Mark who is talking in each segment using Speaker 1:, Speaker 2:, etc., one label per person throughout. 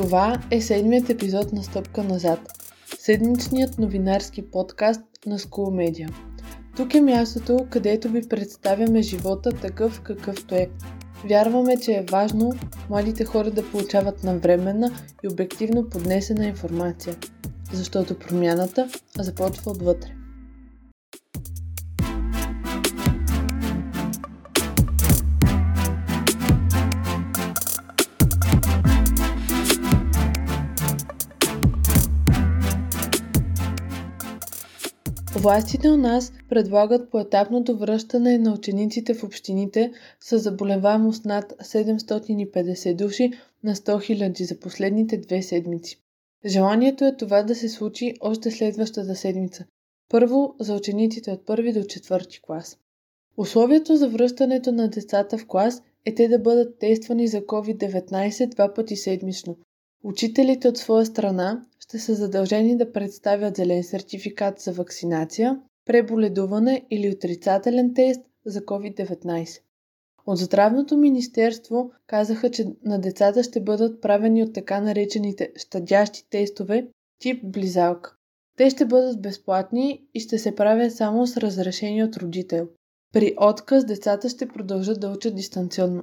Speaker 1: Това е седмият епизод на Стъпка назад. Седмичният новинарски подкаст на School Media. Тук е мястото, където ви представяме живота такъв какъвто е. Вярваме, че е важно младите хора да получават навременна и обективно поднесена информация, защото промяната започва отвътре. Властите у нас предлагат поетапното връщане на учениците в общините с заболеваемост над 750 души на 100 000 за последните две седмици. Желанието е това да се случи още следващата седмица. Първо за учениците от първи до четвърти клас. Условието за връщането на децата в клас е те да бъдат тествани за COVID-19 два пъти седмично. Учителите от своя страна ще са задължени да представят зелен сертификат за вакцинация, преболедуване или отрицателен тест за COVID-19. От Здравното министерство казаха, че на децата ще бъдат правени от така наречените щадящи тестове тип близалка. Те ще бъдат безплатни и ще се правят само с разрешение от родител. При отказ децата ще продължат да учат дистанционно.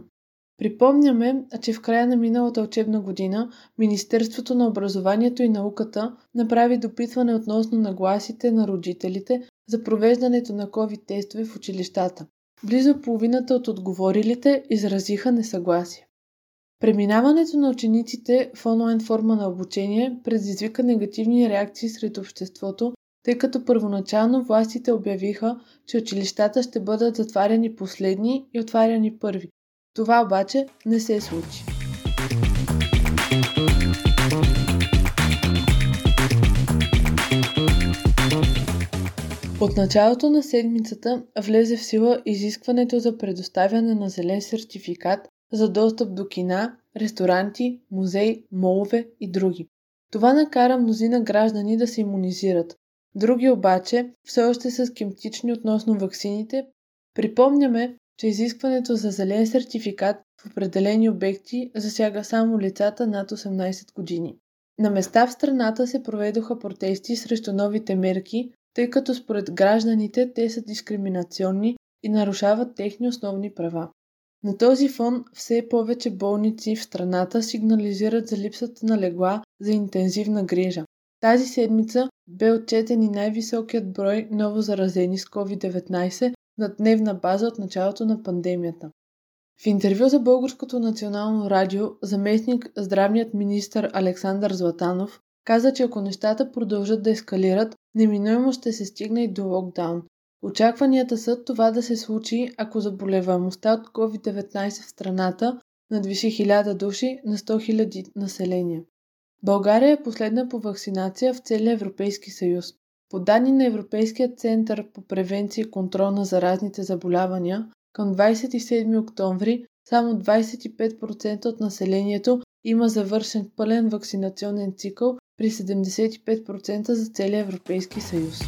Speaker 1: Припомняме, че в края на миналата учебна година Министерството на образованието и науката направи допитване относно нагласите на родителите за провеждането на COVID-тестове в училищата. Близо половината от отговорилите изразиха несъгласие. Преминаването на учениците в онлайн форма на обучение предизвика негативни реакции сред обществото, тъй като първоначално властите обявиха, че училищата ще бъдат затваряни последни и отваряни първи, това обаче не се случи. От началото на седмицата влезе в сила изискването за предоставяне на зелен сертификат за достъп до кина, ресторанти, музей, молове и други. Това накара мнозина граждани да се иммунизират. Други обаче все още са скептични относно ваксините. Припомняме, че изискването за зелен сертификат в определени обекти засяга само лицата над 18 години. На места в страната се проведоха протести срещу новите мерки, тъй като според гражданите те са дискриминационни и нарушават техни основни права. На този фон все повече болници в страната сигнализират за липсата на легла за интензивна грижа. Тази седмица бе отчетен и най-високият брой ново заразени с COVID-19 на дневна база от началото на пандемията. В интервю за Българското национално радио, заместник здравният министр Александър Златанов каза, че ако нещата продължат да ескалират, неминуемо ще се стигне и до локдаун. Очакванията са това да се случи, ако заболеваемостта от COVID-19 в страната надвиши 1000 души на 100 000 население. България е последна по вакцинация в целия Европейски съюз. По данни на Европейския център по превенция и контрол на заразните заболявания, към 27 октомври само 25% от населението има завършен пълен вакцинационен цикъл при 75% за целия Европейски съюз.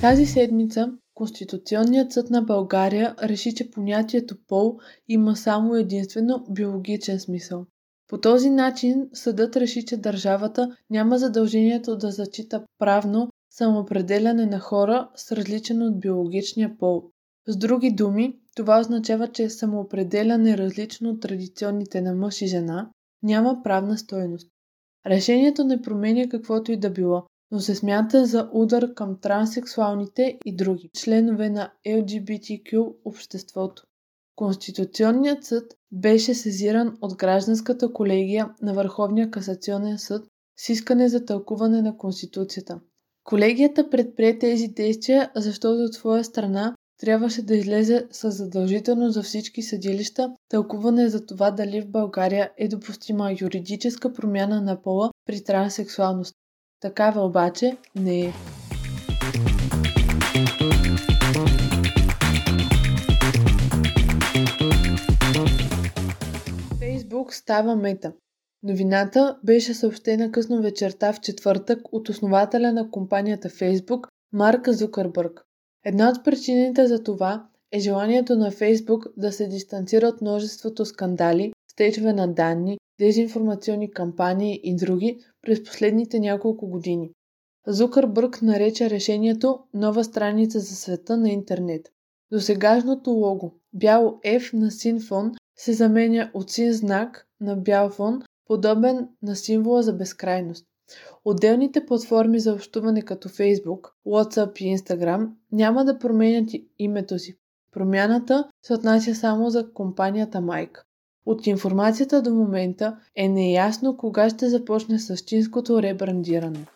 Speaker 1: Тази седмица Конституционният съд на България реши, че понятието пол има само единствено биологичен смисъл. По този начин съдът реши, че държавата няма задължението да зачита правно самоопределяне на хора с различен от биологичния пол. С други думи, това означава, че самоопределяне различно от традиционните на мъж и жена няма правна стойност. Решението не променя каквото и да било, но се смята за удар към транссексуалните и други членове на LGBTQ обществото. Конституционният съд беше сезиран от гражданската колегия на Върховния касационен съд с искане за тълкуване на Конституцията. Колегията предприе тези действия, защото от своя страна трябваше да излезе с задължително за всички съдилища тълкуване за това дали в България е допустима юридическа промяна на пола при транссексуалност. Такава обаче не е. Фейсбук става мета. Новината беше съобщена късно вечерта в четвъртък от основателя на компанията Фейсбук Марк Зукърбърг. Една от причините за това е желанието на Фейсбук да се дистанцира от множеството скандали, стечове на данни, дезинформационни кампании и други през последните няколко години. Зукърбърг нарече решението нова страница за света на интернет. Досегашното лого бяло F на син фон се заменя от син знак на бял фон, подобен на символа за безкрайност. Отделните платформи за общуване като Facebook, WhatsApp и Instagram няма да променят името си. Промяната се отнася само за компанията Майк. От информацията до момента е неясно кога ще започне същинското ребрандиране.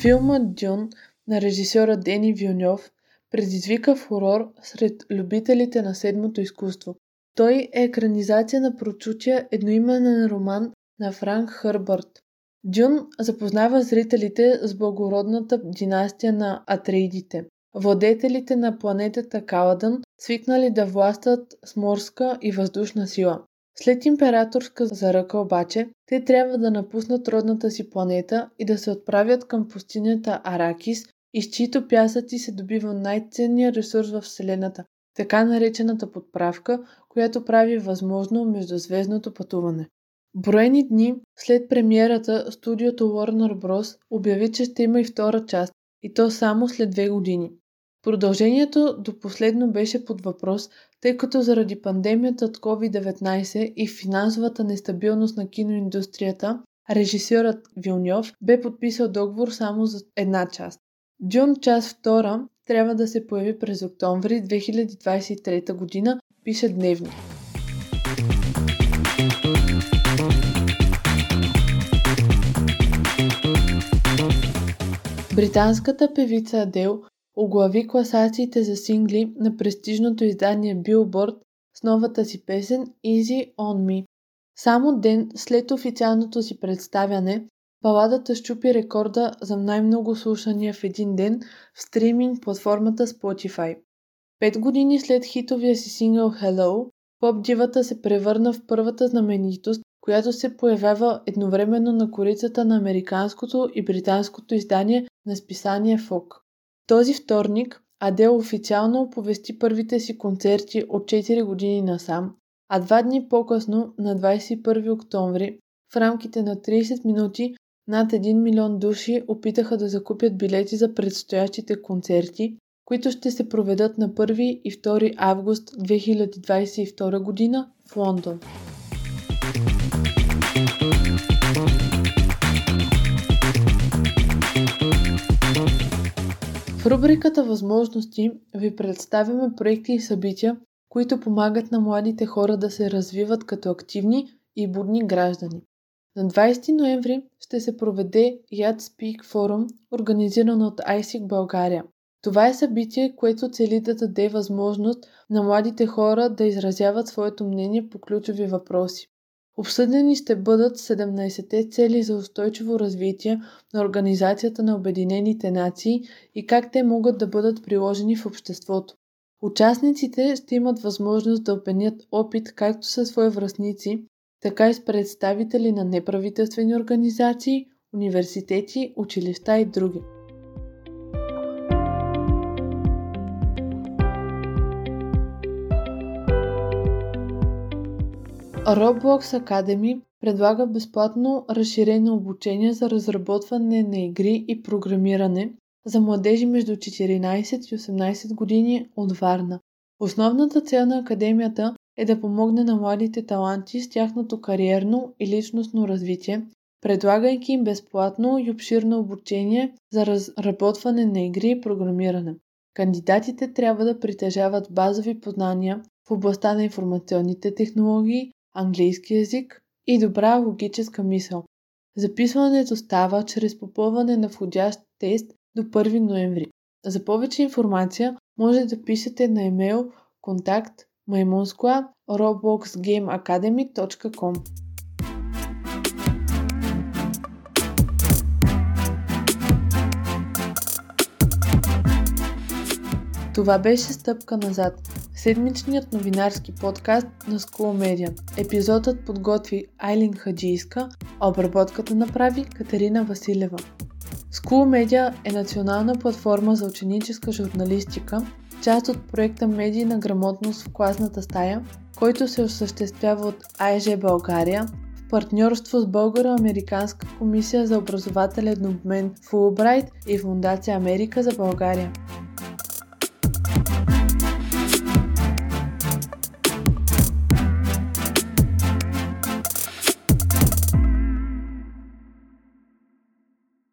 Speaker 1: Филмът Дюн на режисьора Дени Вилньов предизвика фурор сред любителите на седмото изкуство. Той е екранизация на прочутия едноименен роман на Франк Хърбърт. Дюн запознава зрителите с благородната династия на Атреидите, владетелите на планетата Каладън, свикнали да властват с морска и въздушна сила. След императорска заръка обаче, те трябва да напуснат родната си планета и да се отправят към пустинята Аракис, из чието пясъци се добива най-ценният ресурс в Вселената, така наречената подправка, която прави възможно междузвездното пътуване. Броени дни след премиерата, студиото Warner Bros. обяви, че ще има и втора част, и то само след две години. Продължението до последно беше под въпрос, тъй като заради пандемията от COVID-19 и финансовата нестабилност на киноиндустрията, режисьорът Вилньов бе подписал договор само за една част. Дюн част втора трябва да се появи през октомври 2023 година, пише Дневник. Британската певица Адел оглави класациите за сингли на престижното издание Billboard с новата си песен Easy on Me. Само ден след официалното си представяне, баладата щупи рекорда за най-много слушания в един ден в стриминг платформата Spotify. Пет години след хитовия си сингъл Hello, поп-дивата се превърна в първата знаменитост, която се появява едновременно на корицата на американското и британското издание на списание Фок. Този вторник Адел официално оповести първите си концерти от 4 години насам, а два дни по-късно, на 21 октомври, в рамките на 30 минути, над 1 милион души опитаха да закупят билети за предстоящите концерти, които ще се проведат на 1 и 2 август 2022 година в Лондон. В рубриката Възможности ви представяме проекти и събития, които помагат на младите хора да се развиват като активни и будни граждани. На 20 ноември ще се проведе Yad Speak Forum, организирано от ISIC България. Това е събитие, което цели да даде възможност на младите хора да изразяват своето мнение по ключови въпроси. Обсъдени ще бъдат 17-те цели за устойчиво развитие на Организацията на Обединените нации и как те могат да бъдат приложени в обществото. Участниците ще имат възможност да обменят опит както със свои връзници, така и с представители на неправителствени организации, университети, училища и други. Roblox Academy предлага безплатно разширено обучение за разработване на игри и програмиране за младежи между 14 и 18 години от Варна. Основната цел на академията е да помогне на младите таланти с тяхното кариерно и личностно развитие, предлагайки им безплатно и обширно обучение за разработване на игри и програмиране. Кандидатите трябва да притежават базови познания в областта на информационните технологии, английски язик и добра логическа мисъл. Записването става чрез попълване на входящ тест до 1 ноември. За повече информация може да пишете на имейл контакт maimunskla.robloxgameacademy.com Това беше стъпка назад седмичният новинарски подкаст на School Media. Епизодът подготви Айлин Хаджийска, Обработката направи Катерина Василева. School Media е национална платформа за ученическа журналистика, част от проекта Медийна грамотност в класната стая, който се осъществява от АЕЖ България в партньорство с Българо-Американска комисия за образователен обмен Фулбрайт и Фундация Америка за България.